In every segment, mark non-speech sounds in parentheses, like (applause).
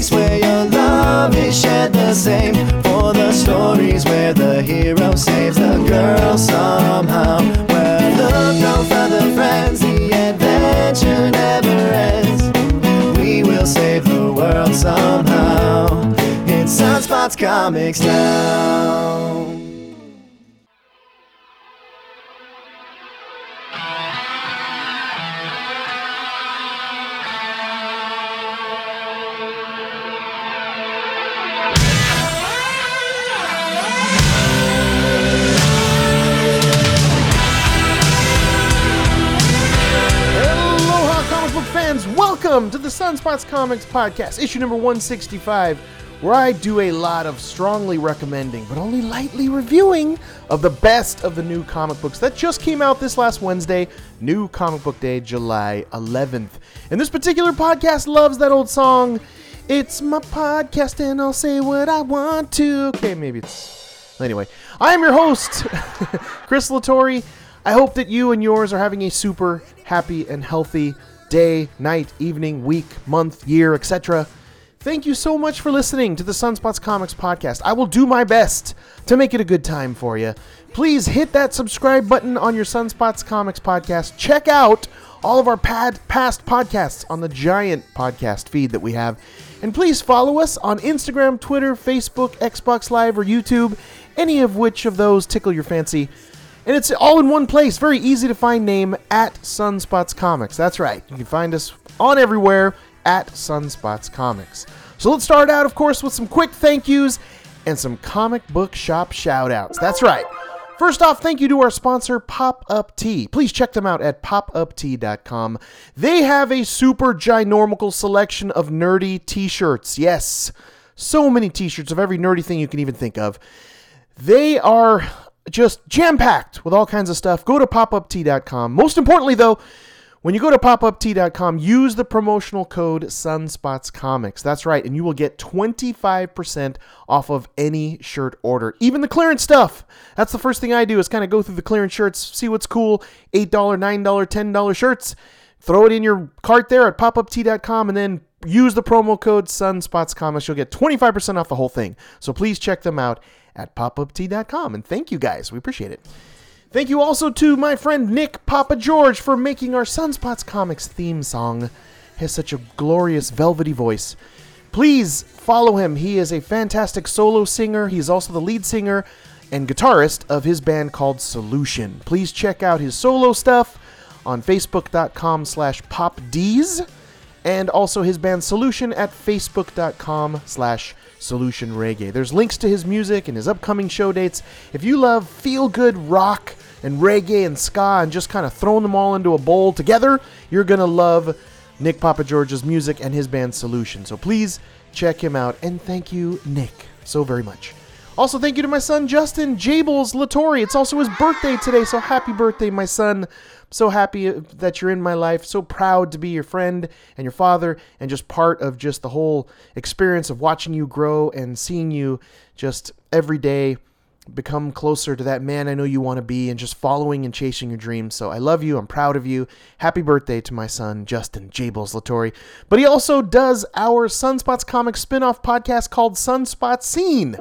comics where your love is shared the same. For the stories where the hero saves the girl somehow. Where look no further, friends, the adventure never ends. We will save the world somehow. It's Sunspots Comics now. The Sunspots Comics Podcast, issue number 165, where I do a lot of strongly recommending, but only lightly reviewing, of the best of the new comic books that just came out this last Wednesday, New Comic Book Day, July 11th. And this particular podcast loves that old song, It's my podcast and I'll say what I want to. Okay, maybe it's. Anyway, I am your host, (laughs) Chris Latore. I hope that you and yours are having a super happy and healthy day, night, evening, week, month, year, etc. Thank you so much for listening to the Sunspots Comics podcast. I will do my best to make it a good time for you. Please hit that subscribe button on your Sunspots Comics podcast. Check out all of our pad, past podcasts on the giant podcast feed that we have. And please follow us on Instagram, Twitter, Facebook, Xbox Live, or YouTube, any of which of those tickle your fancy. And it's all in one place. Very easy to find name at Sunspots Comics. That's right. You can find us on everywhere at Sunspots Comics. So let's start out, of course, with some quick thank yous and some comic book shop shout outs. That's right. First off, thank you to our sponsor, Pop Up Tea. Please check them out at popuptea.com. They have a super ginormical selection of nerdy t shirts. Yes, so many t shirts of every nerdy thing you can even think of. They are just jam packed with all kinds of stuff. Go to popuptea.com. Most importantly, though, when you go to popuptea.com, use the promotional code SunspotsComics. That's right, and you will get 25% off of any shirt order, even the clearance stuff. That's the first thing I do is kind of go through the clearance shirts, see what's cool $8, $9, $10 shirts, throw it in your cart there at popuptea.com, and then use the promo code SunspotsComics. You'll get 25% off the whole thing. So please check them out at popuptea.com. And thank you guys. We appreciate it. Thank you also to my friend Nick Papa George for making our Sunspots Comics theme song. He has such a glorious velvety voice. Please follow him. He is a fantastic solo singer. He's also the lead singer and guitarist of his band called Solution. Please check out his solo stuff on facebook.com slash popds and also his band Solution at facebook.com slash solution reggae. There's links to his music and his upcoming show dates. If you love feel good rock and reggae and ska and just kind of throwing them all into a bowl together, you're going to love Nick Papa George's music and his band Solution. So please check him out and thank you, Nick, so very much. Also, thank you to my son Justin Jables Latore. It's also his birthday today, so happy birthday, my son. So happy that you're in my life. So proud to be your friend and your father, and just part of just the whole experience of watching you grow and seeing you just every day become closer to that man I know you want to be and just following and chasing your dreams. So I love you. I'm proud of you. Happy birthday to my son, Justin Jables Latore. But he also does our Sunspots comic spin off podcast called Sunspot Scene.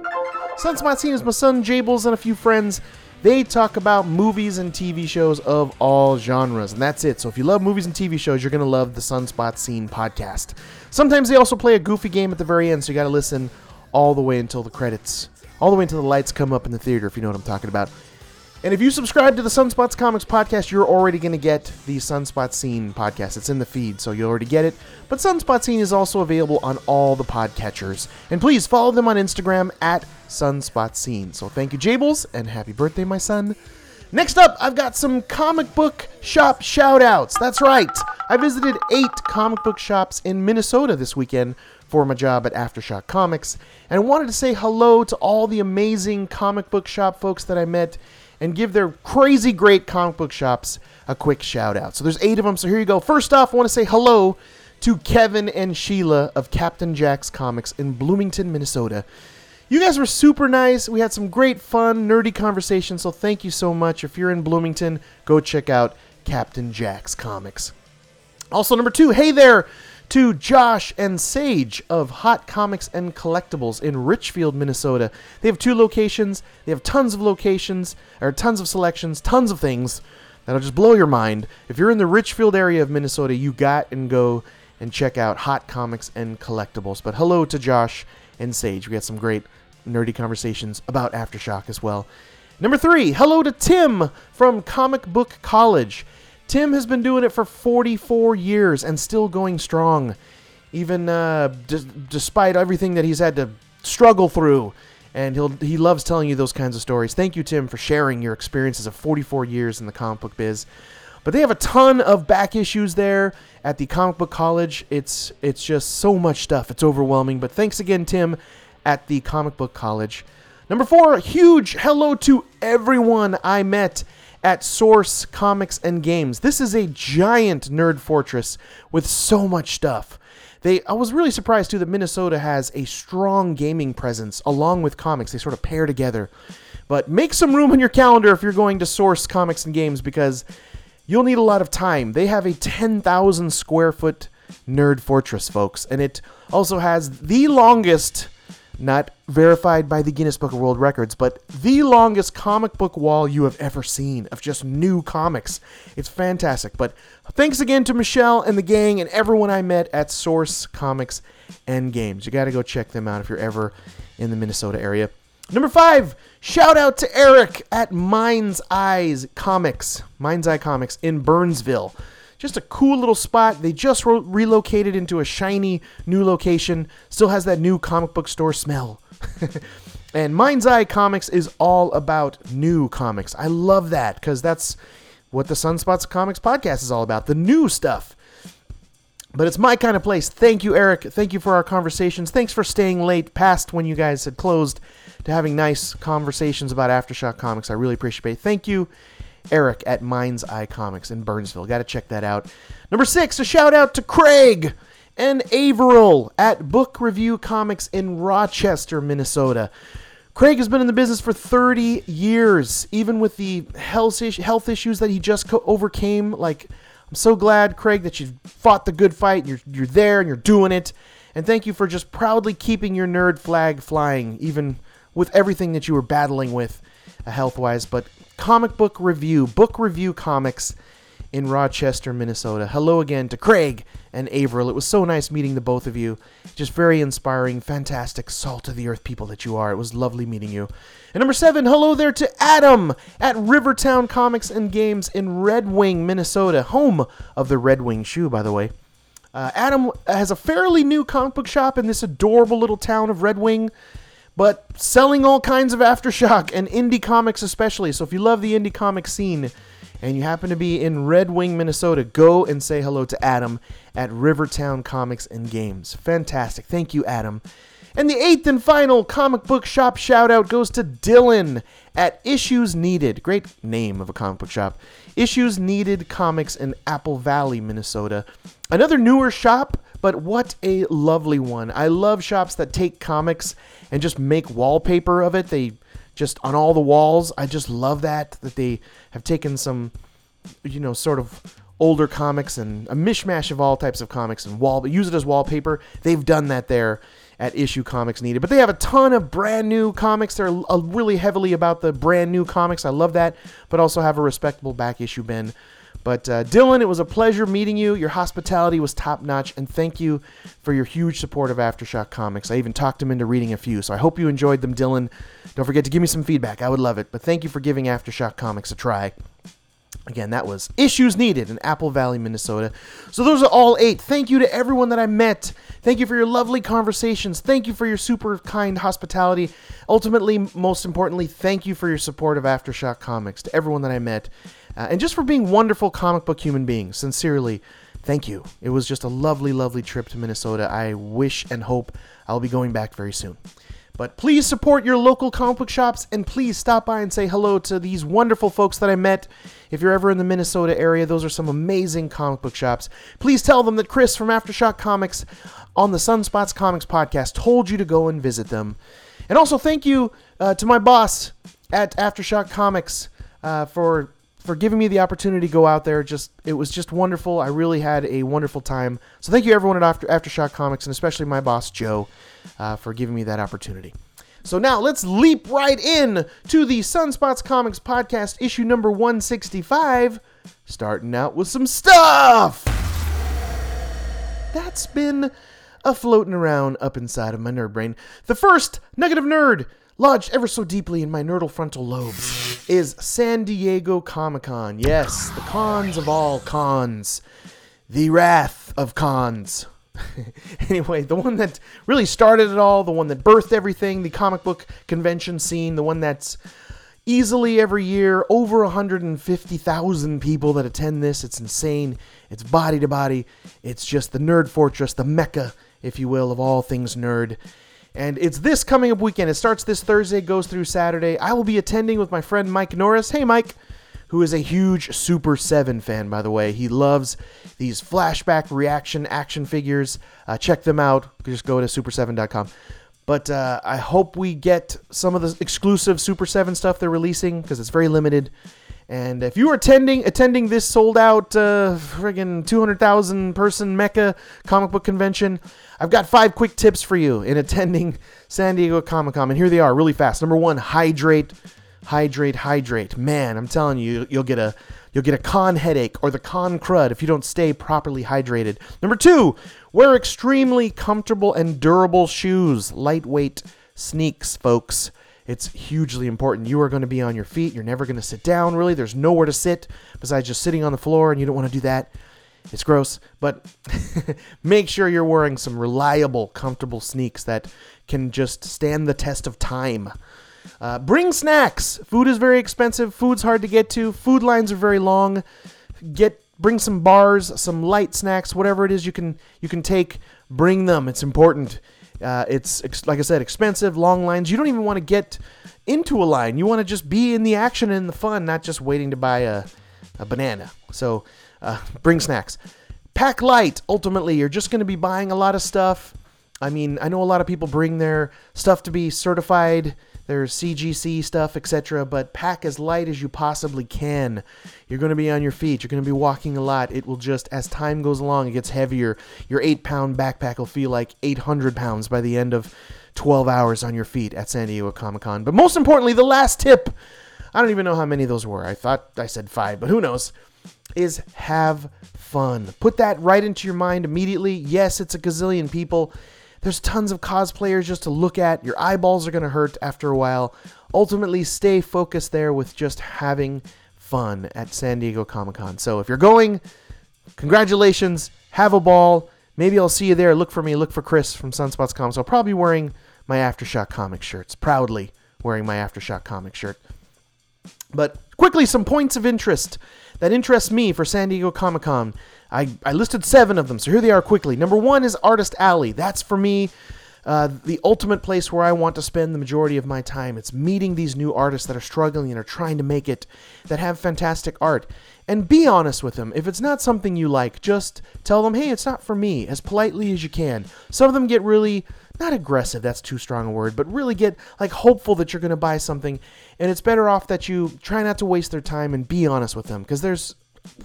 Sunspot Scene is my son, Jables, and a few friends. They talk about movies and TV shows of all genres, and that's it. So if you love movies and TV shows, you're going to love the Sunspot Scene podcast. Sometimes they also play a goofy game at the very end, so you got to listen all the way until the credits, all the way until the lights come up in the theater, if you know what I'm talking about. And if you subscribe to the Sunspots Comics podcast, you're already going to get the Sunspot Scene podcast. It's in the feed, so you already get it. But Sunspot Scene is also available on all the podcatchers. And please follow them on Instagram at Sunspot Scene. So thank you, Jables, and happy birthday, my son. Next up, I've got some comic book shop shout outs. That's right. I visited eight comic book shops in Minnesota this weekend for my job at Aftershock Comics, and I wanted to say hello to all the amazing comic book shop folks that I met and give their crazy great comic book shops a quick shout out. So there's eight of them, so here you go. First off, I want to say hello to Kevin and Sheila of Captain Jack's Comics in Bloomington, Minnesota. You guys were super nice. We had some great fun, nerdy conversations, so thank you so much. If you're in Bloomington, go check out Captain Jack's Comics. Also, number two, hey there to Josh and Sage of Hot Comics and Collectibles in Richfield, Minnesota. They have two locations. They have tons of locations, or tons of selections, tons of things that'll just blow your mind. If you're in the Richfield area of Minnesota, you got and go and check out Hot Comics and Collectibles. But hello to Josh and Sage. We had some great nerdy conversations about Aftershock as well. Number three, hello to Tim from Comic Book College. Tim has been doing it for 44 years and still going strong, even uh, d- despite everything that he's had to struggle through. And he'll he loves telling you those kinds of stories. Thank you, Tim, for sharing your experiences of 44 years in the comic book biz. But they have a ton of back issues there at the Comic Book College. It's it's just so much stuff. It's overwhelming. But thanks again, Tim, at the Comic Book College. Number four, huge hello to everyone I met at Source Comics and Games. This is a giant nerd fortress with so much stuff. They I was really surprised too that Minnesota has a strong gaming presence along with comics. They sort of pair together. But make some room on your calendar if you're going to Source Comics and Games because you'll need a lot of time. They have a 10,000 square foot nerd fortress, folks, and it also has the longest not verified by the Guinness Book of World Records, but the longest comic book wall you have ever seen of just new comics. It's fantastic. But thanks again to Michelle and the gang and everyone I met at Source Comics and Games. You got to go check them out if you're ever in the Minnesota area. Number five, shout out to Eric at Mind's Eyes Comics, Mind's Eye Comics in Burnsville just a cool little spot. They just re- relocated into a shiny new location. Still has that new comic book store smell. (laughs) and Mind's Eye Comics is all about new comics. I love that because that's what the Sunspots Comics podcast is all about the new stuff. But it's my kind of place. Thank you, Eric. Thank you for our conversations. Thanks for staying late past when you guys had closed to having nice conversations about Aftershock Comics. I really appreciate it. Thank you. Eric at Mind's Eye Comics in Burnsville. Got to check that out. Number six, a shout out to Craig and Averill at Book Review Comics in Rochester, Minnesota. Craig has been in the business for 30 years, even with the health issues that he just overcame. Like, I'm so glad, Craig, that you fought the good fight. You're, you're there and you're doing it. And thank you for just proudly keeping your nerd flag flying, even with everything that you were battling with uh, health wise. But comic book review, book review comics in Rochester, Minnesota. Hello again to Craig and Averill. It was so nice meeting the both of you. Just very inspiring, fantastic, salt of the earth people that you are. It was lovely meeting you. And number seven, hello there to Adam at Rivertown Comics and Games in Red Wing, Minnesota, home of the Red Wing shoe, by the way. Uh, Adam has a fairly new comic book shop in this adorable little town of Red Wing but selling all kinds of Aftershock and indie comics especially. So if you love the indie comic scene and you happen to be in Red Wing, Minnesota, go and say hello to Adam at Rivertown Comics and Games. Fantastic. Thank you, Adam. And the eighth and final comic book shop shout out goes to Dylan at Issues Needed. Great name of a comic book shop. Issues Needed Comics in Apple Valley, Minnesota. Another newer shop, but what a lovely one. I love shops that take comics and just make wallpaper of it. They just on all the walls. I just love that that they have taken some, you know, sort of older comics and a mishmash of all types of comics and wall, use it as wallpaper. They've done that there at Issue Comics Needed. But they have a ton of brand new comics. They're uh, really heavily about the brand new comics. I love that, but also have a respectable back issue bin but uh, Dylan, it was a pleasure meeting you. Your hospitality was top notch, and thank you for your huge support of Aftershock Comics. I even talked him into reading a few, so I hope you enjoyed them, Dylan. Don't forget to give me some feedback. I would love it. But thank you for giving Aftershock Comics a try. Again, that was Issues Needed in Apple Valley, Minnesota. So those are all eight. Thank you to everyone that I met. Thank you for your lovely conversations. Thank you for your super kind hospitality. Ultimately, most importantly, thank you for your support of Aftershock Comics to everyone that I met uh, and just for being wonderful comic book human beings. Sincerely, thank you. It was just a lovely, lovely trip to Minnesota. I wish and hope I'll be going back very soon. But please support your local comic book shops and please stop by and say hello to these wonderful folks that I met. If you're ever in the Minnesota area, those are some amazing comic book shops. Please tell them that Chris from Aftershock Comics on the Sunspots Comics podcast told you to go and visit them. And also, thank you uh, to my boss at Aftershock Comics uh, for for giving me the opportunity to go out there. Just it was just wonderful. I really had a wonderful time. So thank you everyone at After Aftershock Comics and especially my boss Joe uh, for giving me that opportunity. So now let's leap right in to the Sunspots Comics podcast issue number 165, starting out with some stuff that's been a floating around up inside of my nerd brain. The first nugget of nerd lodged ever so deeply in my nerdal frontal lobes is San Diego Comic Con. Yes, the cons of all cons. The wrath of cons. (laughs) anyway, the one that really started it all, the one that birthed everything, the comic book convention scene, the one that's easily every year over 150,000 people that attend this. It's insane. It's body to body. It's just the nerd fortress, the mecca, if you will, of all things nerd. And it's this coming up weekend. It starts this Thursday, goes through Saturday. I will be attending with my friend Mike Norris. Hey, Mike, who is a huge Super 7 fan, by the way. He loves these flashback reaction action figures. Uh, check them out. Just go to super7.com. But uh, I hope we get some of the exclusive Super 7 stuff they're releasing because it's very limited. And if you are attending attending this sold out uh, friggin' 200,000 person Mecca comic book convention, I've got five quick tips for you in attending San Diego Comic Con. And here they are really fast. Number one, hydrate, hydrate, hydrate. Man, I'm telling you, you'll get a you'll get a con headache or the con crud if you don't stay properly hydrated. Number two, wear extremely comfortable and durable shoes, lightweight sneaks, folks. It's hugely important. You are going to be on your feet. You're never going to sit down, really. There's nowhere to sit besides just sitting on the floor, and you don't want to do that. It's gross, but (laughs) make sure you're wearing some reliable, comfortable sneaks that can just stand the test of time. Uh, bring snacks. Food is very expensive. Food's hard to get to. Food lines are very long. Get bring some bars, some light snacks, whatever it is you can you can take. Bring them. It's important. Uh, it's ex- like I said, expensive, long lines. You don't even want to get into a line. You want to just be in the action and the fun, not just waiting to buy a, a banana. So uh, bring snacks. Pack light. Ultimately, you're just going to be buying a lot of stuff. I mean, I know a lot of people bring their stuff to be certified there's CGC stuff, etc. But pack as light as you possibly can. You're going to be on your feet. You're going to be walking a lot. It will just, as time goes along, it gets heavier. Your eight pound backpack will feel like 800 pounds by the end of 12 hours on your feet at San Diego Comic Con. But most importantly, the last tip I don't even know how many of those were. I thought I said five, but who knows? Is have fun. Put that right into your mind immediately. Yes, it's a gazillion people. There's tons of cosplayers just to look at. Your eyeballs are going to hurt after a while. Ultimately, stay focused there with just having fun at San Diego Comic Con. So if you're going, congratulations. Have a ball. Maybe I'll see you there. Look for me. Look for Chris from Sunspots Comics. I'll probably be wearing my Aftershock comic shirts. Proudly wearing my Aftershock comic shirt. But quickly, some points of interest that interests me for San Diego Comic Con. I, I listed seven of them, so here they are quickly. Number one is Artist Alley. That's for me uh, the ultimate place where I want to spend the majority of my time. It's meeting these new artists that are struggling and are trying to make it, that have fantastic art. And be honest with them. If it's not something you like, just tell them, hey, it's not for me, as politely as you can. Some of them get really, not aggressive, that's too strong a word, but really get like hopeful that you're going to buy something. And it's better off that you try not to waste their time and be honest with them because there's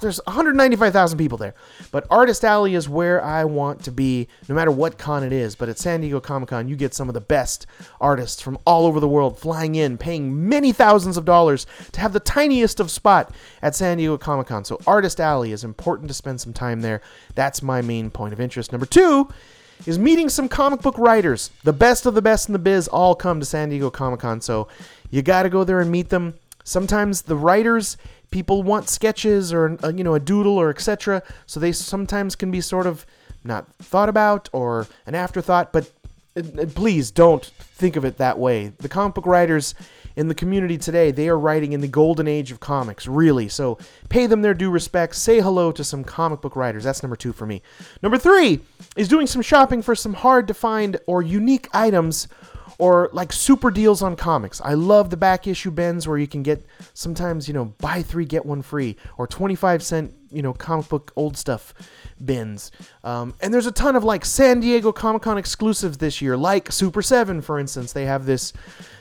there's 195,000 people there. But Artist Alley is where I want to be, no matter what con it is. But at San Diego Comic Con, you get some of the best artists from all over the world flying in, paying many thousands of dollars to have the tiniest of spot at San Diego Comic Con. So Artist Alley is important to spend some time there. That's my main point of interest. Number two is meeting some comic book writers. The best of the best in the biz all come to San Diego Comic Con. So you got to go there and meet them. Sometimes the writers people want sketches or uh, you know a doodle or etc. So they sometimes can be sort of not thought about or an afterthought. But uh, uh, please don't think of it that way. The comic book writers in the community today, they are writing in the golden age of comics, really. So pay them their due respect. Say hello to some comic book writers. That's number two for me. Number three is doing some shopping for some hard to find or unique items or like super deals on comics. I love the back issue bins where you can get sometimes, you know, buy three, get one free, or 25 cent you know comic book old stuff bins. Um, and there's a ton of like San Diego Comic Con exclusives this year, like Super Seven, for instance. They have this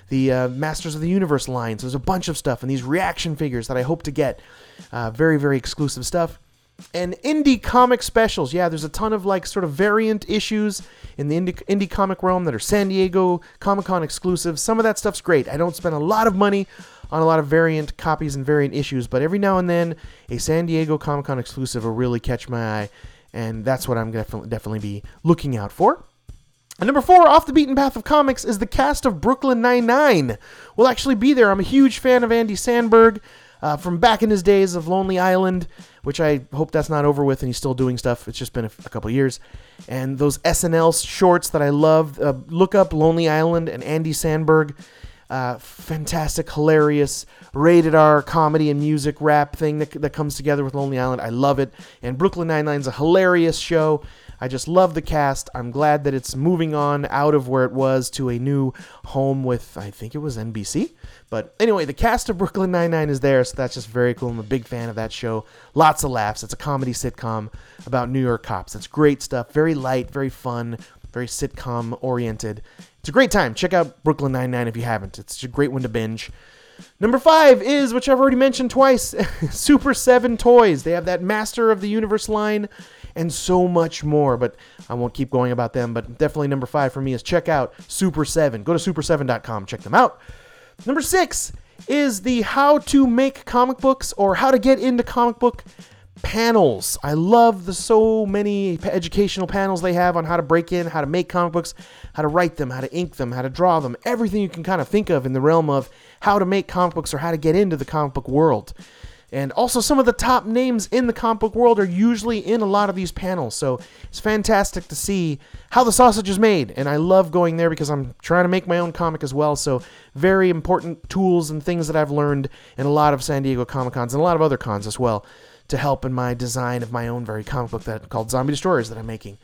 the uh, Masters of the Universe line. So there's a bunch of stuff and these reaction figures that I hope to get. Uh, very very exclusive stuff and indie comic specials. Yeah, there's a ton of like sort of variant issues in the indie, indie comic realm that are San Diego Comic Con exclusive. Some of that stuff's great. I don't spend a lot of money on a lot of variant copies and variant issues, but every now and then a San Diego Comic Con exclusive will really catch my eye, and that's what I'm definitely definitely be looking out for. And number four, off the beaten path of comics, is the cast of Brooklyn Nine Nine. Will actually be there. I'm a huge fan of Andy Samberg uh, from back in his days of Lonely Island which I hope that's not over with and he's still doing stuff. It's just been a, a couple years. And those SNL shorts that I love, uh, look up Lonely Island and Andy Samberg. Uh, fantastic, hilarious, rated R comedy and music rap thing that, that comes together with Lonely Island. I love it. And Brooklyn Nine-Nine's a hilarious show. I just love the cast. I'm glad that it's moving on out of where it was to a new home with, I think it was NBC. But anyway, the cast of Brooklyn Nine-Nine is there, so that's just very cool. I'm a big fan of that show. Lots of laughs. It's a comedy sitcom about New York cops. It's great stuff. Very light, very fun, very sitcom oriented. It's a great time. Check out Brooklyn Nine-Nine if you haven't. It's a great one to binge. Number five is, which I've already mentioned twice, (laughs) Super 7 Toys. They have that Master of the Universe line and so much more. But I won't keep going about them. But definitely number five for me is check out Super 7. Go to super7.com, check them out. Number six is the how to make comic books or how to get into comic book panels. I love the so many educational panels they have on how to break in, how to make comic books, how to write them, how to ink them, how to draw them, everything you can kind of think of in the realm of how to make comic books or how to get into the comic book world. And also, some of the top names in the comic book world are usually in a lot of these panels. So it's fantastic to see how the sausage is made. And I love going there because I'm trying to make my own comic as well. So, very important tools and things that I've learned in a lot of San Diego Comic Cons and a lot of other cons as well to help in my design of my own very comic book that called Zombie Destroyers that I'm making.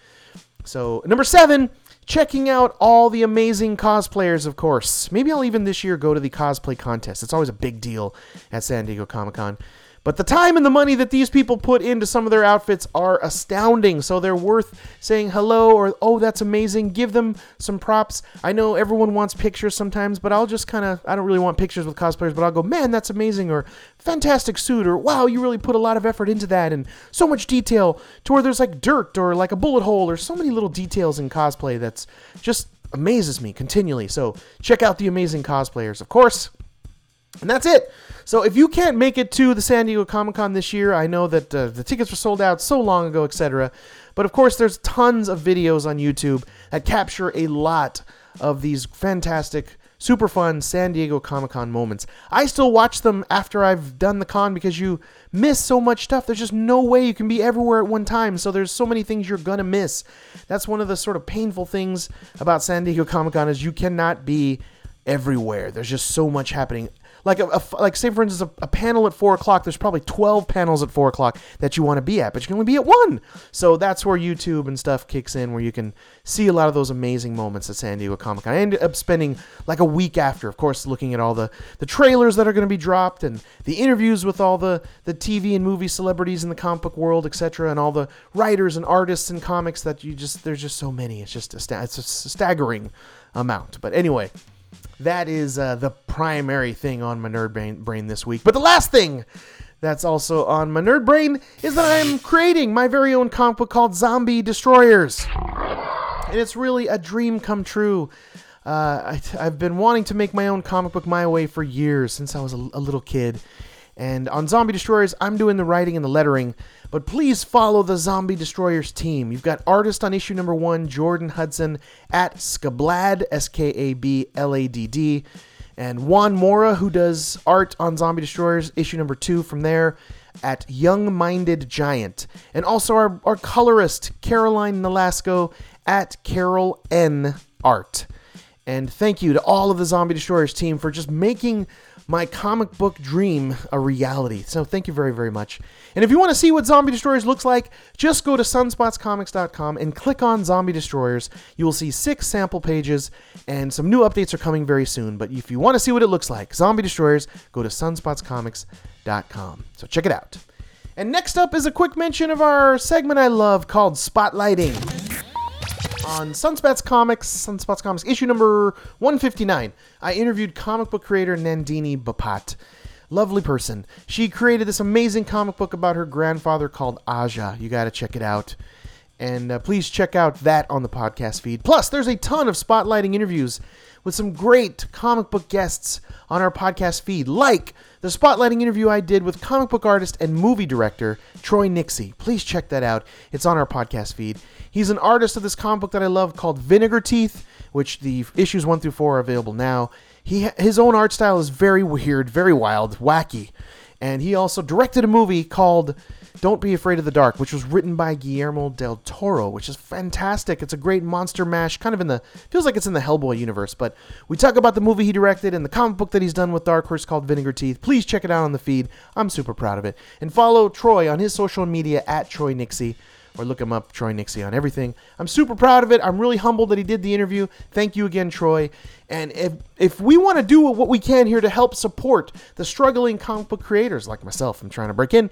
So, number seven, checking out all the amazing cosplayers, of course. Maybe I'll even this year go to the cosplay contest. It's always a big deal at San Diego Comic Con. But the time and the money that these people put into some of their outfits are astounding. So they're worth saying hello or, oh, that's amazing. Give them some props. I know everyone wants pictures sometimes, but I'll just kind of, I don't really want pictures with cosplayers, but I'll go, man, that's amazing. Or fantastic suit. Or wow, you really put a lot of effort into that. And so much detail to where there's like dirt or like a bullet hole or so many little details in cosplay that's just amazes me continually. So check out the amazing cosplayers, of course. And that's it. So if you can't make it to the San Diego Comic Con this year, I know that uh, the tickets were sold out so long ago, etc. But of course, there's tons of videos on YouTube that capture a lot of these fantastic, super fun San Diego Comic Con moments. I still watch them after I've done the con because you miss so much stuff. There's just no way you can be everywhere at one time. So there's so many things you're gonna miss. That's one of the sort of painful things about San Diego Comic Con is you cannot be everywhere. There's just so much happening like a, a like say for instance a, a, panel at four o'clock there's probably 12 panels at four o'clock that you want to be at but you can only be at one. So that's where youtube and stuff kicks in where you can see a lot of those amazing moments at san diego comic-con i ended up spending like a week after of course looking at all the the trailers that are going to be dropped and the interviews with all the the tv and movie celebrities in the comic book world etc and all the writers and artists and comics that you just there's just so many. It's just a, it's a staggering amount. But anyway that is uh, the primary thing on my nerd brain, brain this week. But the last thing that's also on my nerd brain is that I'm creating my very own comic book called Zombie Destroyers. And it's really a dream come true. Uh, I, have been wanting to make my own comic book my way for years since I was a, a little kid. And on Zombie Destroyers, I'm doing the writing and the lettering. But please follow the Zombie Destroyers team. You've got artist on issue number one, Jordan Hudson, at Skablad, S K A B L A D D. And Juan Mora, who does art on Zombie Destroyers, issue number two from there at Young Minded Giant. And also our, our colorist, Caroline Nolasco, at Carol N Art. And thank you to all of the Zombie Destroyers team for just making my comic book dream a reality. So thank you very, very much. And if you want to see what Zombie Destroyers looks like, just go to sunspotscomics.com and click on Zombie Destroyers. You will see six sample pages, and some new updates are coming very soon. But if you want to see what it looks like, Zombie Destroyers, go to sunspotscomics.com. So check it out. And next up is a quick mention of our segment I love called Spotlighting. On Sunspots Comics, Sunspots Comics, issue number 159, I interviewed comic book creator Nandini Bapat. Lovely person. She created this amazing comic book about her grandfather called Aja. You got to check it out. And uh, please check out that on the podcast feed. Plus, there's a ton of spotlighting interviews with some great comic book guests on our podcast feed, like the spotlighting interview I did with comic book artist and movie director Troy Nixey. Please check that out. It's on our podcast feed. He's an artist of this comic book that I love called Vinegar Teeth, which the issues 1 through 4 are available now. He his own art style is very weird, very wild, wacky. And he also directed a movie called don't Be Afraid of the Dark, which was written by Guillermo del Toro, which is fantastic. It's a great monster mash, kind of in the feels like it's in the Hellboy universe. But we talk about the movie he directed and the comic book that he's done with Dark Horse called Vinegar Teeth. Please check it out on the feed. I'm super proud of it. And follow Troy on his social media at Troy Nixey or look him up, Troy Nixey, on everything. I'm super proud of it. I'm really humbled that he did the interview. Thank you again, Troy. And if, if we want to do what we can here to help support the struggling comic book creators like myself, I'm trying to break in,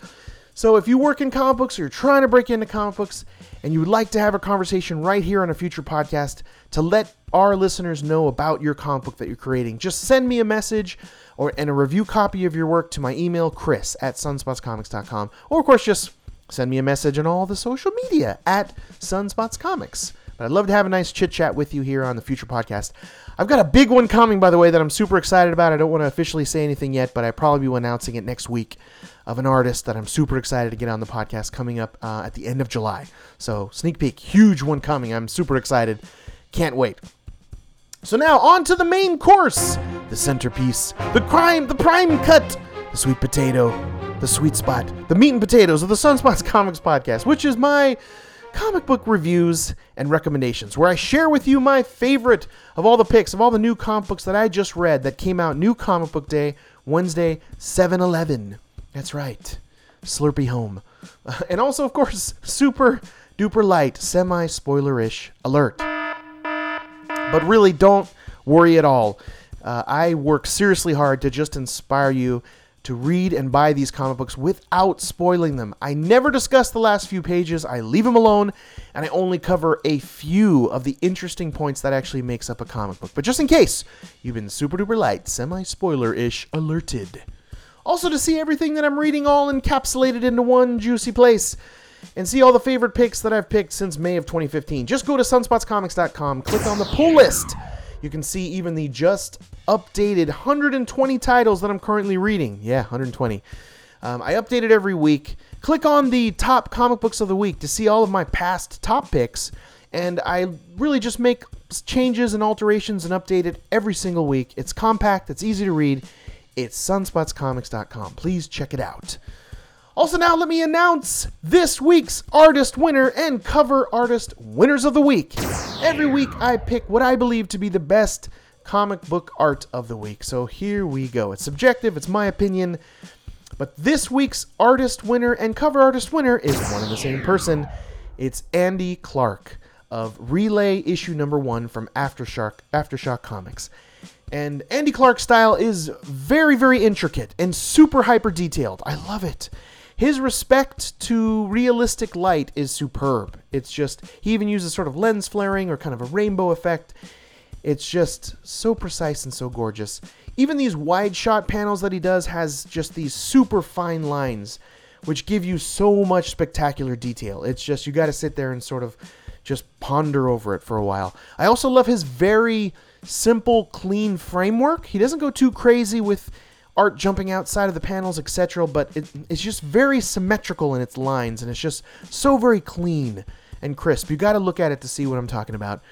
so if you work in comic books or you're trying to break into comic books and you would like to have a conversation right here on a future podcast to let our listeners know about your comic book that you're creating, just send me a message or and a review copy of your work to my email, chris at sunspotscomics.com. Or of course just send me a message on all the social media at sunspotscomics. But I'd love to have a nice chit chat with you here on the future podcast. I've got a big one coming, by the way, that I'm super excited about. I don't want to officially say anything yet, but I probably be announcing it next week of an artist that I'm super excited to get on the podcast coming up uh, at the end of July. So, sneak peek, huge one coming. I'm super excited. Can't wait. So, now on to the main course the centerpiece, the crime, the prime cut, the sweet potato, the sweet spot, the meat and potatoes of the Sunspots (laughs) Comics Podcast, which is my comic book reviews and recommendations, where I share with you my favorite of all the picks of all the new comic books that I just read that came out new comic book day, Wednesday, 7 11. That's right. Slurpee home. (laughs) and also, of course, super duper light, semi spoiler ish alert. But really, don't worry at all. Uh, I work seriously hard to just inspire you to read and buy these comic books without spoiling them. I never discuss the last few pages, I leave them alone, and I only cover a few of the interesting points that actually makes up a comic book. But just in case, you've been super duper light, semi spoiler ish alerted. Also, to see everything that I'm reading all encapsulated into one juicy place and see all the favorite picks that I've picked since May of 2015. Just go to sunspotscomics.com, click on the pull list. You can see even the just updated 120 titles that I'm currently reading. Yeah, 120. Um, I update it every week. Click on the top comic books of the week to see all of my past top picks. And I really just make changes and alterations and update it every single week. It's compact, it's easy to read, it's sunspotscomics.com. Please check it out. Also, now let me announce this week's artist winner and cover artist winners of the week. Every week, I pick what I believe to be the best comic book art of the week. So here we go. It's subjective, it's my opinion. But this week's artist winner and cover artist winner is one and the same person. It's Andy Clarke of Relay issue number one from Aftershock, Aftershock Comics. And Andy Clarke's style is very, very intricate and super hyper detailed. I love it. His respect to realistic light is superb. It's just, he even uses sort of lens flaring or kind of a rainbow effect. It's just so precise and so gorgeous. Even these wide shot panels that he does has just these super fine lines which give you so much spectacular detail. It's just you got to sit there and sort of just ponder over it for a while. I also love his very simple, clean framework. He doesn't go too crazy with art jumping outside of the panels, etc., but it, it's just very symmetrical in its lines, and it's just so very clean and crisp. You got to look at it to see what I'm talking about.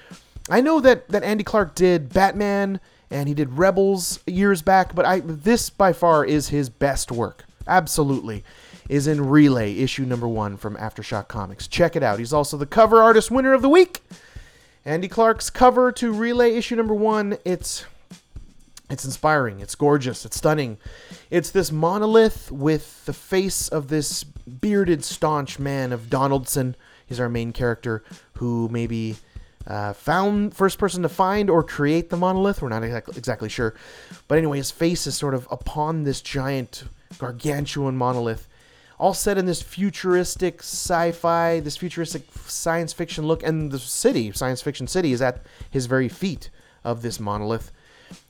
I know that that Andy Clarke did Batman and he did Rebels years back, but I this by far is his best work. Absolutely. Is in Relay issue number 1 from Aftershock Comics. Check it out. He's also the cover artist winner of the week Andy Clarke's cover to Relay issue number one. It's it's inspiring. It's gorgeous. It's stunning. It's this monolith with the face of this bearded, staunch man of Donaldson. He's our main character who maybe uh, found first person to find or create the monolith. We're not exactly, exactly sure, but anyway, his face is sort of upon this giant, gargantuan monolith. all set in this futuristic sci-fi, this futuristic science fiction look, and the city, science fiction city, is at his very feet of this monolith.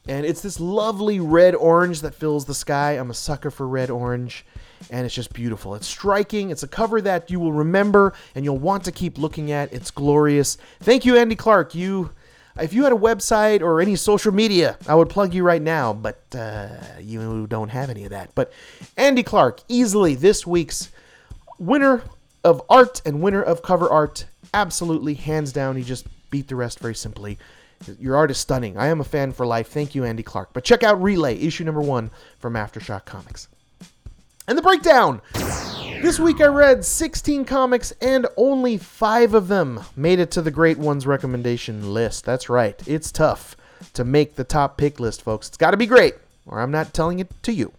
And it's this lovely red orange that fills the sky. I'm a sucker for red orange, and it's just beautiful. It's striking. It's a cover that you will remember and you'll want to keep looking at. It's glorious. Thank you, Andy Clarke. You, if you had a website or any social media, I would plug you right now, but uh, you don't have any of that. But Andy Clarke, easily this week's winner of art and winner of cover art. Absolutely, hands down. He just beat the rest very simply. Your art is stunning. I am a fan for life. Thank you, Andy Clarke. But check out Relay, issue number one from Aftershock Comics. And the breakdown. This week I read 16 comics and only five of them made it to the Great Ones recommendation list. That's right. It's tough to make the top pick list, folks. It's got to be great, or I'm not telling it to you.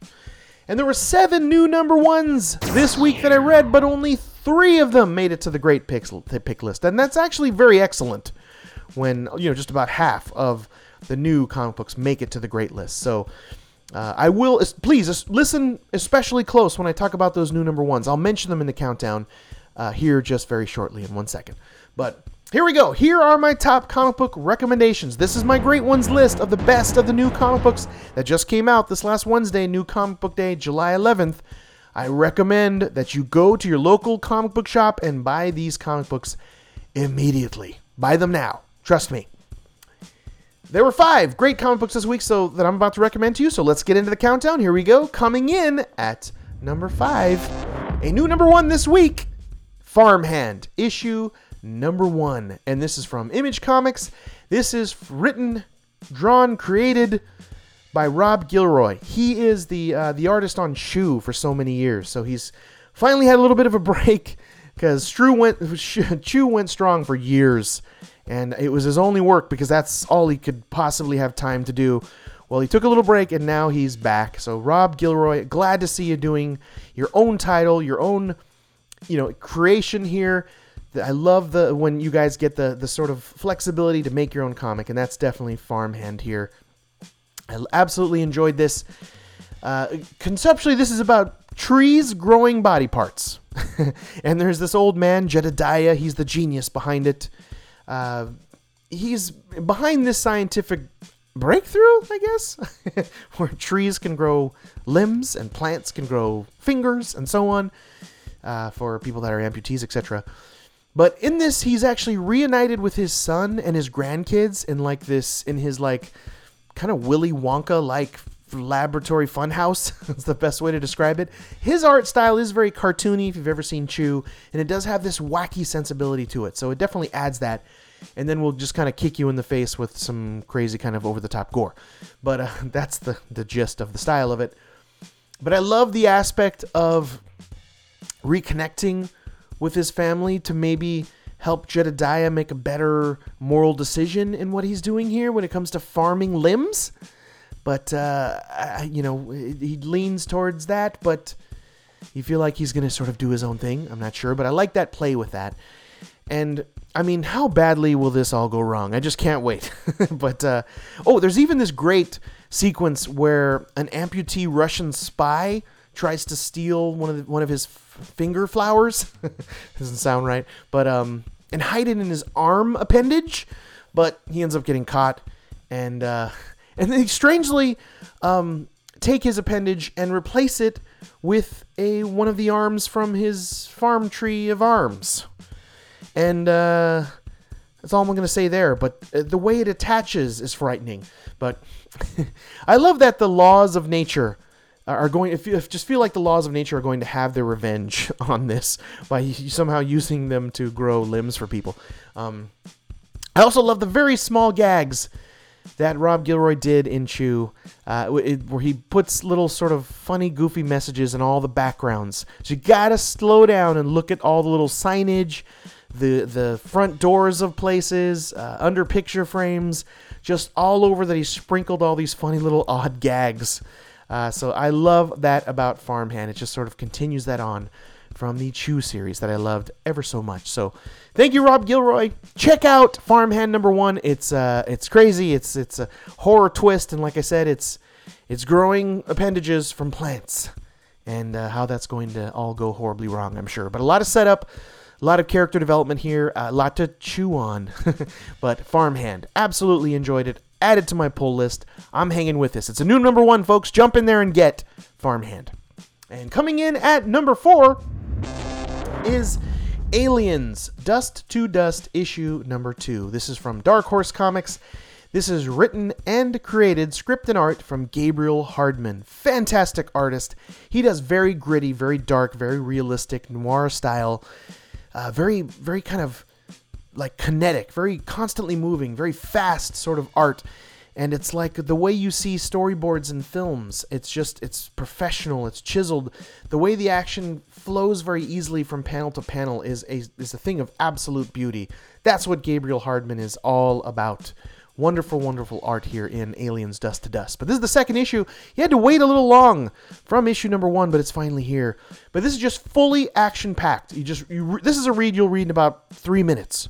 And there were seven new number ones this week that I read, but only three of them made it to the Great Picks, pick list. And that's actually very excellent when you know just about half of the new comic books make it to the great list. So uh, I will please listen especially close when I talk about those new number ones. I'll mention them in the countdown uh, here just very shortly in one second. But here we go. Here are my top comic book recommendations. This is my great ones list of the best of the new comic books that just came out this last Wednesday, New Comic Book Day, July 11th. I recommend that you go to your local comic book shop and buy these comic books immediately. Buy them now. Trust me. There were five great comic books this week, so that I'm about to recommend to you. So let's get into the countdown. Here we go. Coming in at number five, a new number one this week, Farmhand issue number one, and this is from Image Comics. This is written, drawn, created by Rob Guillory. He is the uh, the artist on Chew for so many years, so he's finally had a little bit of a (laughs) break because Chew went (laughs) Chew went strong for years and it was his only work because that's all he could possibly have time to do. Well, he took a little break and now he's back. So, Rob Guillory, glad to see you doing your own title, your own, you know, creation here. I love the when you guys get the the sort of flexibility to make your own comic, and that's definitely farmhand here. I absolutely enjoyed this. Uh, conceptually, this is about trees growing body parts, (laughs) and there's this old man Jedediah. He's the genius behind it. Uh, he's behind this scientific breakthrough, I guess, (laughs) where trees can grow limbs and plants can grow fingers and so on uh, for people that are amputees, etc. But in this, he's actually reunited with his son and his grandkids in like this, in his like kind of Willy Wonka like laboratory funhouse. (laughs) That's the best way to describe it. His art style is very cartoony if you've ever seen Chew, and it does have this wacky sensibility to it. So it definitely adds that. And then we'll just kind of kick you in the face with some crazy kind of over the top gore. But uh, (laughs) that's the, the gist of the style of it. But I love the aspect of reconnecting with his family to maybe help Jedediah make a better moral decision in what he's doing here when it comes to farming limbs but uh, you know, he leans towards that, but you feel like he's going to sort of do his own thing. I'm not sure, but I like that play with that. And I mean, how badly will this all go wrong? I just can't wait. (laughs) but uh, oh, there's even this great sequence where an amputee Russian spy tries to steal one of the, one of his finger flowers. (laughs) Doesn't sound right, but um, and hide it in his arm appendage. But he ends up getting caught, and uh, and they strangely um, take his appendage and replace it with a one of the arms from his farm tree of arms. And uh, that's all I'm going to say there. But uh, the way it attaches is frightening. But (laughs) I love that the laws of nature are going if you just feel like the laws of nature are going to have their revenge (laughs) on this by somehow using them to grow limbs for people. Um, I also love the very small gags that Rob Guillory did in Chew, uh, where he puts little sort of funny, goofy messages in all the backgrounds. So you gotta slow down and look at all the little signage, the the front doors of places, uh, under picture frames, just all over that he sprinkled all these funny little odd gags. Uh, so I love that about Farmhand. It just sort of continues that on from the Chew series that I loved ever so much. So thank you, Rob Guillory. Check out Farmhand number one. It's uh, it's crazy. It's it's a horror twist, and like I said, it's it's growing appendages from plants, and uh, how that's going to all go horribly wrong, I'm sure. But a lot of setup, a lot of character development here, a lot to chew on. (laughs) but Farmhand, absolutely enjoyed it. Added to my pull list. I'm hanging with this. It's a new number one, folks. Jump in there and get Farmhand. And coming in at number four is Aliens Dust to Dust issue number two. This is from Dark Horse Comics. This is written and created, script and art from Gabriel Hardman. Fantastic artist. He does very gritty, very dark, very realistic noir style. Uh, very, very kind of like kinetic, very constantly moving, very fast sort of art. And it's like the way you see storyboards in films. It's just, it's professional, it's chiseled. The way the action flows very easily from panel to panel is a, is a thing of absolute beauty. That's what Gabriel Hardman is all about. Wonderful, wonderful art here in Aliens Dust to Dust. But this is the second issue. You had to wait a little long from issue number one, but it's finally here. But this is just fully action packed. You just you, this is a read you'll read in about three minutes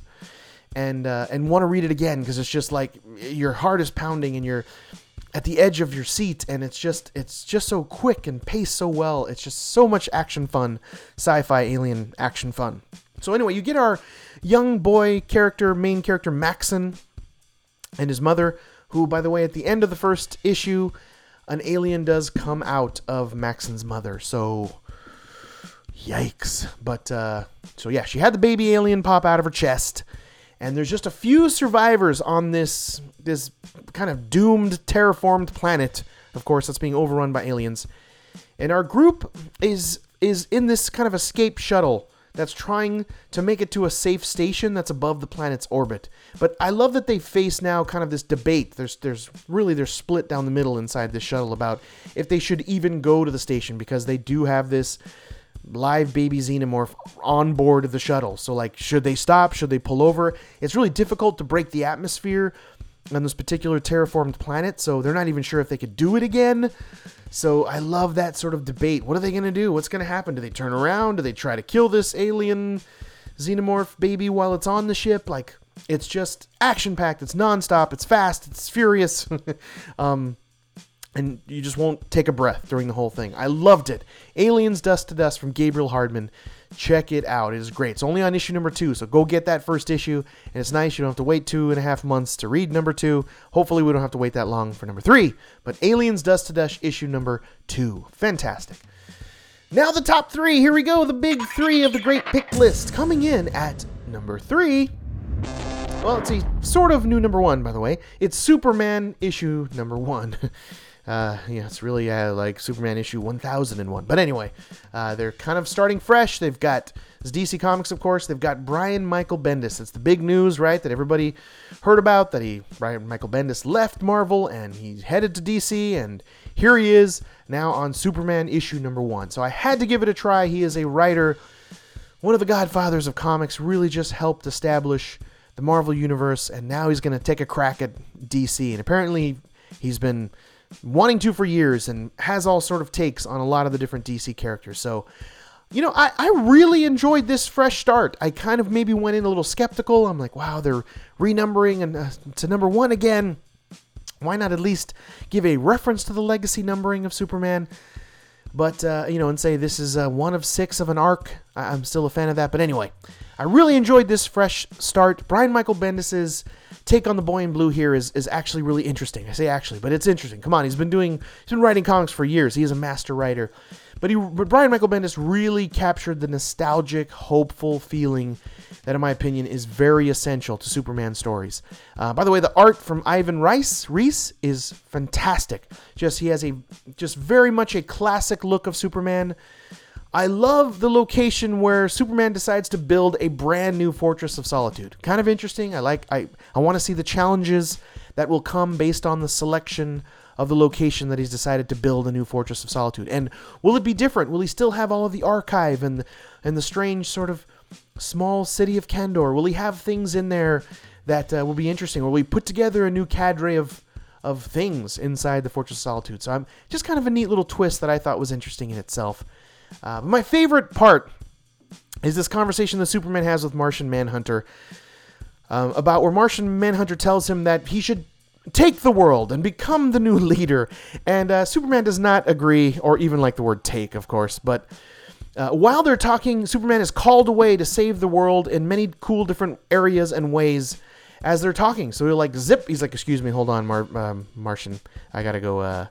and uh, and want to read it again because it's just like your heart is pounding and you're at the edge of your seat and it's just it's just so quick and paced so well. It's just so much action fun sci-fi alien action fun. So anyway you get our young boy character main character maxon and his mother who by the way at the end of the first issue an alien does come out of maxon's mother. So yikes. But uh so yeah she had the baby alien pop out of her chest and there's just a few survivors on this this kind of doomed terraformed planet of course that's being overrun by aliens. And our group is is in this kind of escape shuttle that's trying to make it to a safe station that's above the planet's orbit. But i love that they face now kind of this debate. There's there's really they're split down the middle inside this shuttle about if they should even go to the station because they do have this live baby xenomorph on board the shuttle. So, like, should they stop? Should they pull over? It's really difficult to break the atmosphere on this particular terraformed planet, so they're not even sure if they could do it again. So, I love that sort of debate. What are they going to do? What's going to happen? Do they turn around? Do they try to kill this alien xenomorph baby while it's on the ship? Like, it's just action packed. It's nonstop. It's fast. It's furious. (laughs) um, and you just won't take a breath during the whole thing. I loved it. Aliens Dust to Dust from Gabriel Hardman. Check it out. It is great. It's only on issue number two, so go get that first issue. And it's nice. You don't have to wait two and a half months to read number two. Hopefully, we don't have to wait that long for number three. But Aliens Dust to Dust issue number two. Fantastic. Now, the top three. Here we go. The big three of the great pick list. Coming in at number three. Well, it's a sort of new number one, by the way. It's Superman issue number one. (laughs) Uh, yeah, it's really uh, like Superman issue 1001. But anyway, uh, they're kind of starting fresh. They've got DC Comics, of course. They've got Brian Michael Bendis. It's the big news, right? That everybody heard about. That he Brian Michael Bendis left Marvel and he headed to DC, and here he is now on Superman issue number one. So I had to give it a try. He is a writer, one of the godfathers of comics. Really just helped establish the Marvel universe, and now he's going to take a crack at DC. And apparently, he's been wanting to for years and has all sort of takes on a lot of the different DC characters. So, you know, I, I really enjoyed this fresh start. I kind of maybe went in a little skeptical. I'm like, wow, they're renumbering and uh, to number one again. Why not at least give a reference to the legacy numbering of Superman? But, uh, you know, and say this is uh, one of six of an arc. I- I'm still a fan of that. But anyway, I really enjoyed this fresh start. Brian Michael Bendis's take on the boy in blue here is, is actually really interesting. I say actually, but it's interesting. Come on, he's been doing he's been writing comics for years. He is a master writer. But he but Brian Michael Bendis really captured the nostalgic, hopeful feeling that, in my opinion, is very essential to Superman stories. Uh, by the way, the art from Ivan Reis Reis is fantastic. Just he has a just very much a classic look of Superman. I love the location where Superman decides to build a brand new Fortress of Solitude. Kind of interesting. I like I I want to see the challenges that will come based on the selection of the location that he's decided to build a new Fortress of Solitude. And will it be different? Will he still have all of the archive and and the strange sort of small city of Kandor? Will he have things in there that uh, will be interesting? Will he put together a new cadre of of things inside the Fortress of Solitude? So I'm just kind of a neat little twist that I thought was interesting in itself. Uh, my favorite part is this conversation that Superman has with Martian Manhunter um, about where Martian Manhunter tells him that he should take the world and become the new (laughs) leader. And uh, Superman does not agree, or even like the word take, of course. But uh, while they're talking, Superman is called away to save the world in many cool different areas and ways as they're talking. So he'll like zip. He's like, "Excuse me, hold on, Mar- um, Martian. I gotta go. Uh,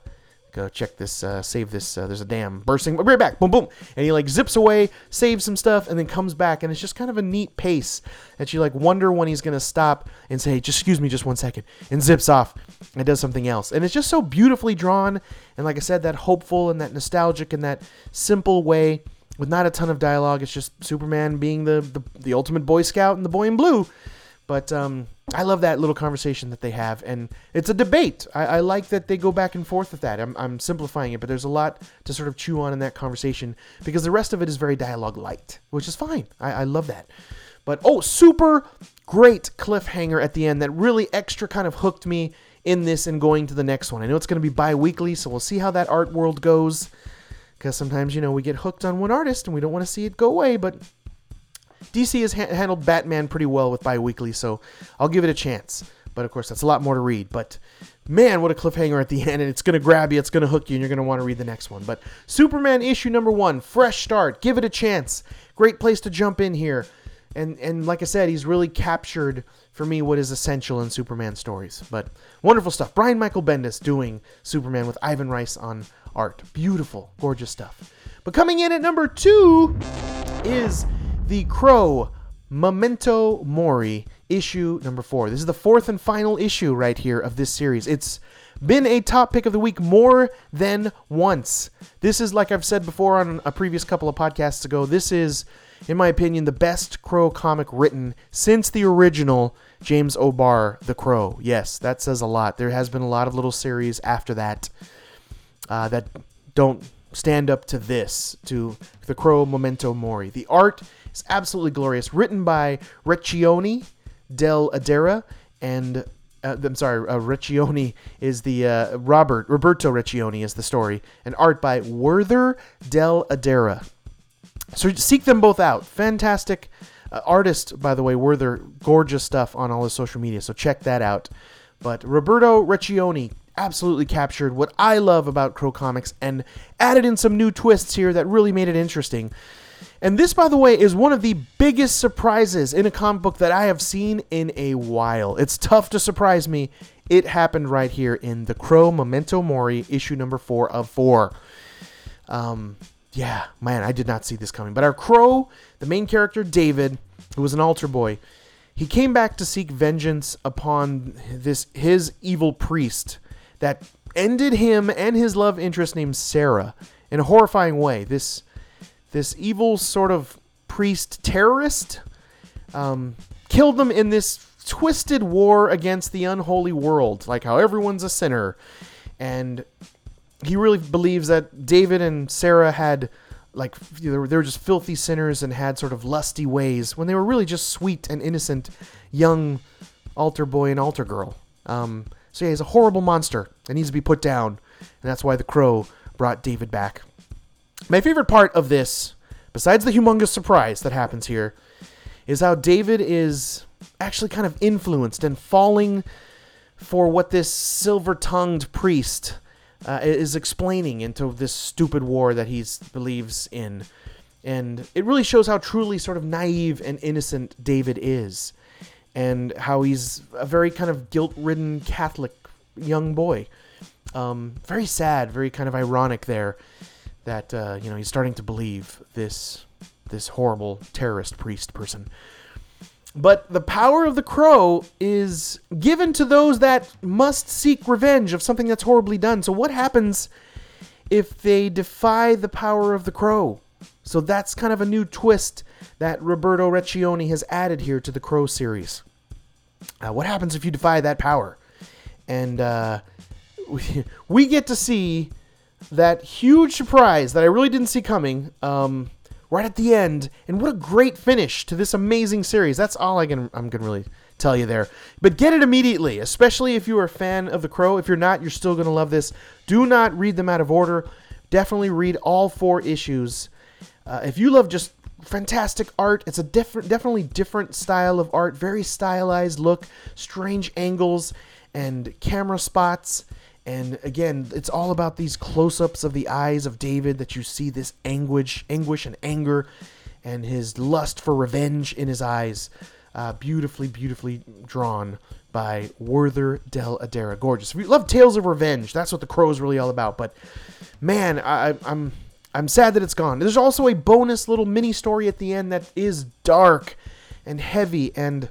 go check this. Uh, save this. Uh, there's a dam bursting. Be right back. Boom, boom. And he like zips away, saves some stuff, and then comes back. And it's just kind of a neat pace that you like wonder when he's gonna stop and say, "Just excuse me, just one second," and zips off and does something else. And it's just so beautifully drawn. And like I said, that hopeful and that nostalgic and that simple way with not a ton of dialogue. It's just Superman being the the, the ultimate Boy Scout and the boy in blue. But um, I love that little conversation that they have, and it's a debate. I, I, like that they go back and forth with that. I'm, I'm simplifying it, but there's a lot to sort of chew on in that conversation because the rest of it is very dialogue light, which is fine. I, I love that. But oh, super great cliffhanger at the end that really extra kind of hooked me in this and going to the next one. I know it's going to be bi weekly, so we'll see how that art world goes. Because sometimes, you know, we get hooked on one artist and we don't want to see it go away, but DC has ha- handled Batman pretty well with bi-weekly, so I'll give it a chance. But of course, that's a lot more to read. But man, what a cliffhanger at the (laughs) end, and it's going to grab you, it's going to hook you, and you're going to want to read the next one. But Superman issue number one, fresh start, give it a chance. Great place to jump in here. And, and like I said, he's really captured for me what is essential in Superman stories. But wonderful stuff. Brian Michael Bendis doing Superman with Ivan Reis on art. Beautiful, gorgeous stuff. But coming in at number two is the Crow Memento Mori issue number four. This is the fourth and final issue right here of this series. It's been a top pick of the week more than once. This is, like I've said before on a previous couple of podcasts ago, this is, in my opinion, the best Crow comic written since the original James O'Barr, The Crow. Yes, that says a lot. There has been a lot of little series after that uh, that don't stand up to this, to The Crow Memento Mori. The art it's absolutely glorious. Written by Recchioni Dell'Edera and uh, I'm sorry, uh, Recchioni is the uh, Robert Roberto Recchioni is the story, and art by Werther Dell'Edera. So seek them both out. Fantastic uh, artist, by the way. Werther, gorgeous stuff on all his social media. So check that out. But Roberto Recchioni absolutely captured what I love about Crow Comics and added in some new twists here that really made it interesting. And this, by the way, is one of the biggest surprises in a comic book that I have seen in a while. It's tough to surprise me. It happened right here in The Crow Memento Mori, issue number four of four. Um, yeah, man, I did not see this coming. But our Crow, the main character, David, who was an altar boy, he came back to seek vengeance upon this his evil priest that ended him and his love interest named Sarah in a horrifying way. This this evil sort of priest terrorist um, killed them in this twisted war against the unholy world, like how everyone's a sinner. And he really believes that David and Sarah had, like, they were, they were just filthy sinners and had sort of lusty ways when they were really just sweet and innocent young altar boy and altar girl. Um, so yeah, he's a horrible monster and needs to be put down. And that's why the crow brought David back. My favorite part of this, besides the humongous surprise that happens here, is how David is actually kind of influenced and falling for what this silver tongued priest uh, is explaining into this stupid war that he believes in. And it really shows how truly sort of naive and innocent David is, and how he's a very kind of guilt ridden Catholic young boy. Um, very sad, very kind of ironic there that uh, you know he's starting to believe this this horrible terrorist priest person. But the power of the crow is given to those that must seek revenge of something that's horribly done. So what happens if they defy the power of the crow? So that's kind of a new twist that Roberto Recchioni has added here to the Crow series. Uh, what happens if you defy that power? And uh, we, (laughs) we get to see that huge surprise that I really didn't see coming um, right at the end. And what a great finish to this amazing series. That's all I can, I'm to really tell you there. But get it immediately, especially if you are a fan of The Crow. If you're not, you're still going to love this. Do not read them out of order. Definitely read all four issues. Uh, if you love just fantastic art, it's a different, definitely different style of art, very stylized look, strange angles and camera spots. And again, it's all about these close-ups of the eyes of David that you see this anguish, anguish and anger, and his lust for revenge in his eyes. Uh, beautifully, beautifully drawn by Werther Dell'Edera. Gorgeous. You love Tales of Revenge, that's what The Crow is really all about. But man, I, I'm I'm sad that it's gone. There's also a bonus little mini story at the end that is dark and heavy, and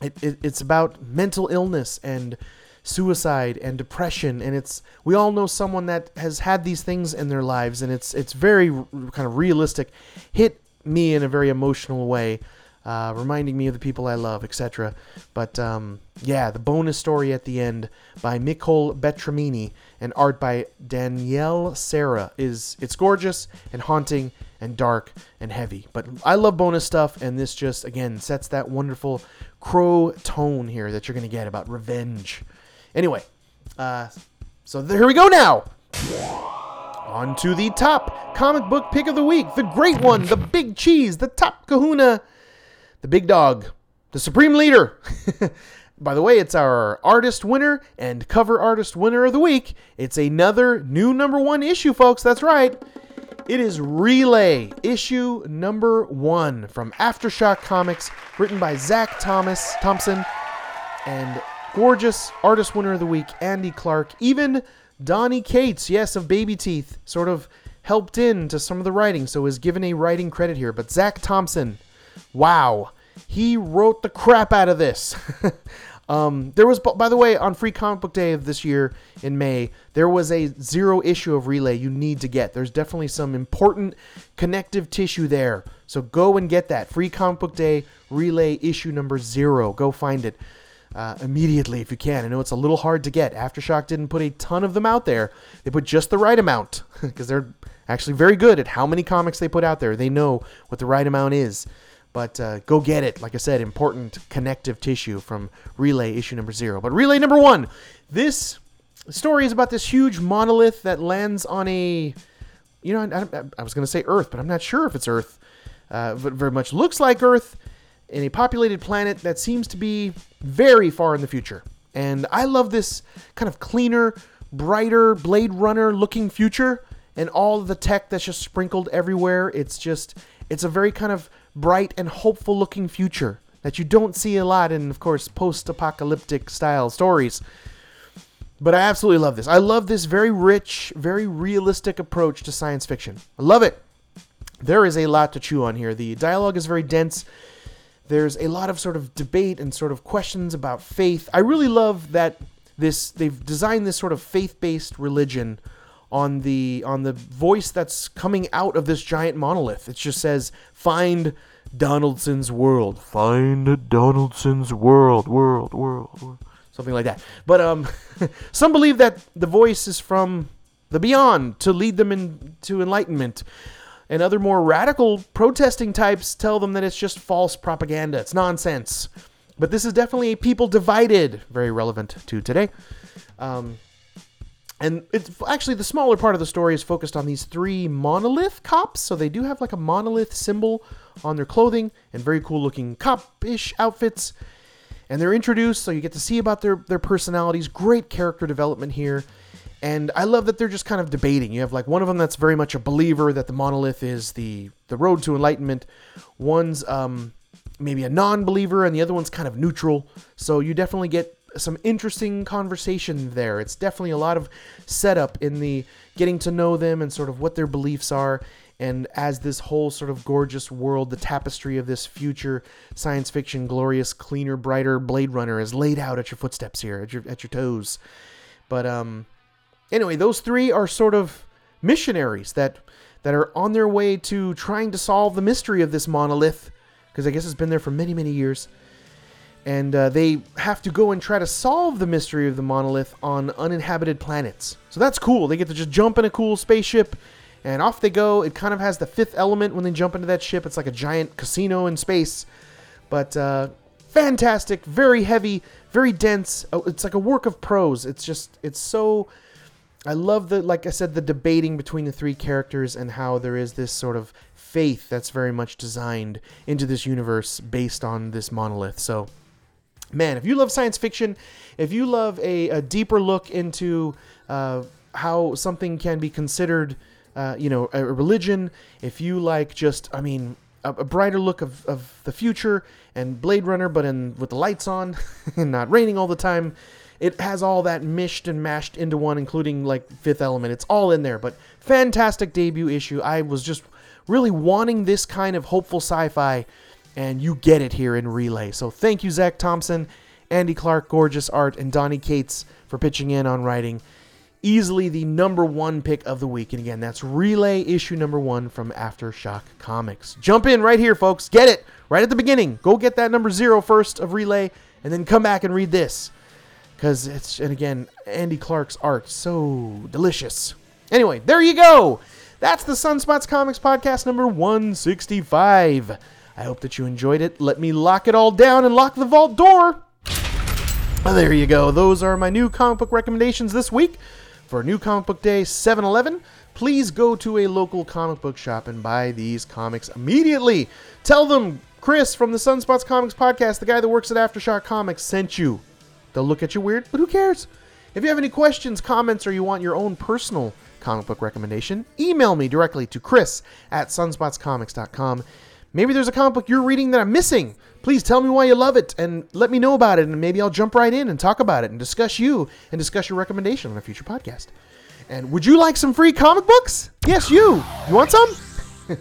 it, it, it's about mental illness and suicide and depression and it's we all know someone that has had these things in their lives and it's it's very kind of realistic hit me in a very emotional way uh, reminding me of the people I love, etc. But um, yeah, the bonus story at the end by Mikol Betramini and art by Daniele Serra is it's gorgeous and haunting and dark and heavy. But I love bonus stuff, and this just again sets that wonderful crow tone here that you're gonna get about revenge. Anyway, uh, so there, here we go now. On to the top comic book pick of the week, the great one, the big cheese, the top kahuna, the big dog, the supreme leader. (laughs) By the way, it's our artist winner and cover artist winner of the week. It's another new number one issue, folks. That's right. It is Relay, issue number one from Aftershock Comics, written by Zac Thomas Thompson and gorgeous artist winner of the week, Andy Clarke. Even Donny Cates, yes, of Baby Teeth, sort of helped in to some of the writing, so is given a writing credit here. But Zac Thompson, wow, he wrote the crap out of this. (laughs) um, there was, by the way, on Free Comic Book Day of this year in May, there was a zero issue of Relay you need to get. There's definitely some important connective tissue there. So go and get that. Free Comic Book Day Relay issue number zero. Go find it uh, immediately if you can. I know it's a little hard to get. Aftershock didn't put a ton of them out there. They put just the right amount (laughs) because they're actually very good at how many comics they put out there. They know what the right amount is. But uh, go get it. Like I said, important connective tissue from Relay issue number zero. But Relay number one. This story is about this huge monolith that lands on a, you know, I, I was going to say Earth, but I'm not sure if it's Earth. Uh, but very much looks like Earth in a populated planet that seems to be very far in the future. And I love this kind of cleaner, brighter Blade Runner looking future and all the tech that's just sprinkled everywhere. It's just, it's a very kind of bright and hopeful looking future that you don't see a lot in, of course, post apocalyptic style stories. But I absolutely love this. I love this very rich, very realistic approach to science fiction. I love it. There is a lot to chew on here. The dialogue is very dense. There's a lot of sort of debate and sort of questions about faith. I really love that this they've designed this sort of faith-based religion on the on the voice that's coming out of this giant monolith. It just says find Donaldson's world. Find Donaldson's world, world, world, world. Something like that. But um (laughs) some believe that the voice is from the beyond to lead them into enlightenment. And other more radical protesting types tell them that it's just false propaganda. It's nonsense. But this is definitely a people divided, very relevant to today. Um, and it's actually the smaller part of the story is focused on these three monolith cops. So they do have like a monolith symbol on their clothing and very cool looking cop-ish outfits. And they're introduced, so you get to see about their their personalities. Great character development here. And I love that they're just kind of debating. You have like one of them that's very much a believer that the monolith is the the road to enlightenment. One's um, maybe a non-believer, and the other one's kind of neutral. So you definitely get some interesting conversation there. It's definitely a lot of setup in the getting to know them and sort of what their beliefs are. And as this whole sort of gorgeous world, the tapestry of this future science fiction, glorious, cleaner, brighter Blade Runner is laid out at your footsteps here, at your at your toes. But um, anyway, those three are sort of missionaries that that are on their way to trying to solve the mystery of this monolith, because I guess it's been there for many many years and uh, they have to go and try to solve the mystery of the monolith on uninhabited planets. So that's cool. They get to just jump in a cool spaceship and off they go. It kind of has the fifth element when they jump into that ship. It's like a giant casino in space. But uh, fantastic, very heavy, very dense. Oh, it's like a work of prose. It's just, it's so. I love the, like I said, the debating between the three characters and how there is this sort of faith that's very much designed into this universe based on this monolith. So man, if you love science fiction, if you love a, a deeper look into uh, how something can be considered, uh, you know, a religion, if you like just, I mean, a, brighter look of, of the future and Blade Runner, but in with the lights on (laughs) and not raining all the time, it has all that mished and mashed into one, including like Fifth Element. It's all in there, but fantastic debut issue. I was just really wanting this kind of hopeful sci-fi and you get it here in Relay. So thank you, Zac Thompson, Andy Clarke, gorgeous art, and Donny Cates for pitching in on writing. Easily the number one pick of the week. And again, that's Relay issue number one from Aftershock Comics. Jump in right here, folks. Get it right at the beginning. Go get that number zero first of Relay, and then come back and read this. Because it's, and again, Andy Clarke's art, so delicious. Anyway, there you go. That's the Sunspots Comics Podcast number 165. I hope that you enjoyed it. Let me lock it all down and lock the vault door. Well, there you go. Those are my new comic book recommendations this week. For New Comic Book Day 7 Eleven, please go to a local comic book shop and buy these comics immediately. Tell them Chris from the Sunspots Comics podcast, the guy that works at Aftershock Comics, sent you. They'll look at you weird, but who cares? If you have any questions, comments, or you want your own personal comic book recommendation, email me directly to chris at sunspotscomics.com. Maybe there's a comic book you're reading that I'm missing. Please tell me why you love it and let me know about it, and maybe I'll jump right in and talk about it and discuss you and discuss your recommendation on a future podcast. And would you like some free comic books? Yes, you. You want some? (laughs)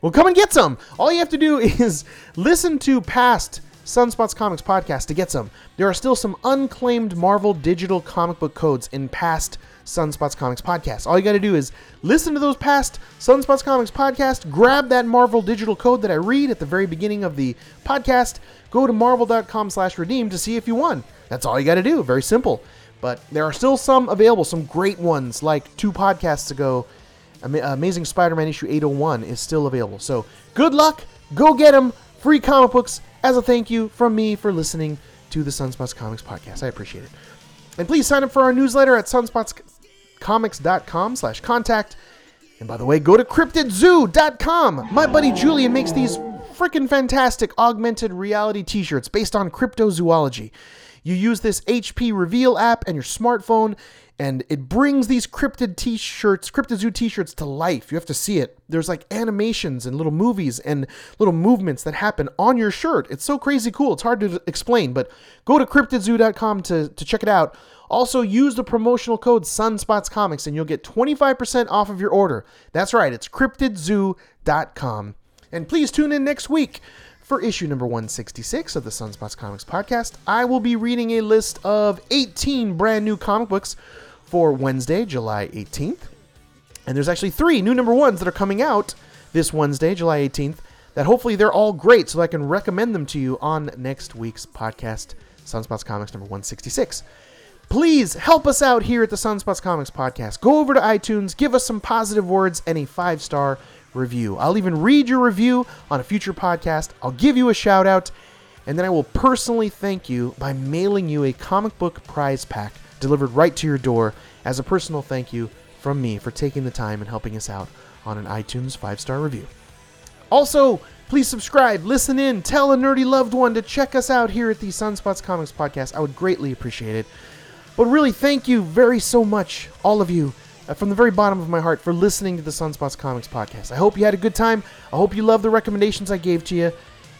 well, come and get some. All you have to do (laughs) is listen to past Sunspots Comics podcast to get some. There are still some unclaimed Marvel digital comic book codes in past Sunspots Comics Podcasts. All you got to do is listen to those past Sunspots Comics podcast, grab that Marvel digital code that I read at the very beginning of the podcast, go to marvel.com slash redeem to see if you won. That's all you got to do. Very simple. But there are still some available, some great ones, like two podcasts ago. Amazing Spider Man issue 801 is still available. So good luck. Go get them. Free comic books as a thank you from me for listening to the Sunspots Comics podcast. I appreciate it. And please sign up for our newsletter at sunspotscomics.com slash contact. And by the way, go to cryptidzoo.com. My buddy Julian makes these freaking fantastic augmented reality t-shirts based on cryptozoology. You use this HP Reveal app and your smartphone, and it brings these cryptid t-shirts, Cryptid Zoo t-shirts to life. You have to see it. There's like animations and little movies and little movements that happen on your shirt. It's so crazy cool. It's hard to explain, but go to cryptidzoo.com to, to check it out. Also, use the promotional code Sunspots Comics and you'll get 25% off of your order. That's right, it's cryptidzoo.com. And please tune in next week for issue number 166 of the Sunspots Comics podcast. I will be reading a list of 18 brand new comic books for Wednesday, July 18th. And there's actually three new number ones that are coming out this Wednesday, July 18th, that hopefully they're all great so I can recommend them to you on next week's podcast, Sunspots Comics number 166. Please help us out here at the Sunspots Comics podcast. Go over to iTunes, give us some positive words and a five star review. I'll even read your review on a future podcast. I'll give you a shout out, and then I will personally thank you by mailing you a comic book prize pack delivered right to your door as a personal thank you from me for taking the time and helping us out on an iTunes five star review. Also, please subscribe, listen in, tell a nerdy loved one to check us out here at the Sunspots Comics Podcast. I would greatly appreciate it. But really, thank you very so much, all of you, uh, from the very bottom of my heart, for listening to the Sunspots Comics Podcast. I hope you had a good time. I hope you love the recommendations I gave to you,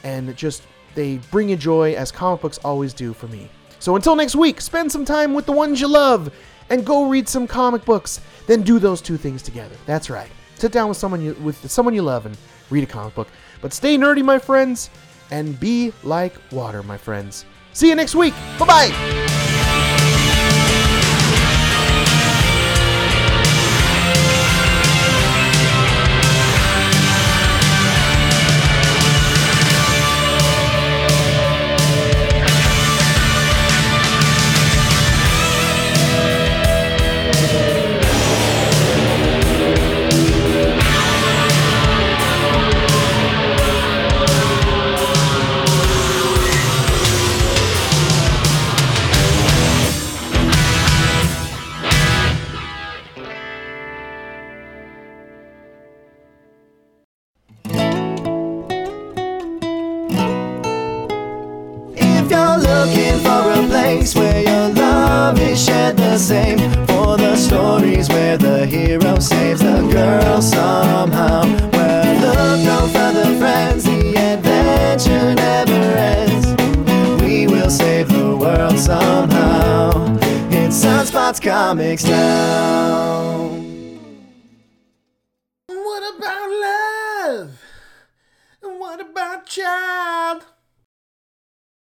and just they bring you joy as comic books always do for me. So until next week, spend some time with the ones you love and go read some comic books. Then do those two things together. That's right. Sit down with someone you with someone you love and read a comic book. But stay nerdy, my friends, and be like water, my friends. See you next week. Bye-bye.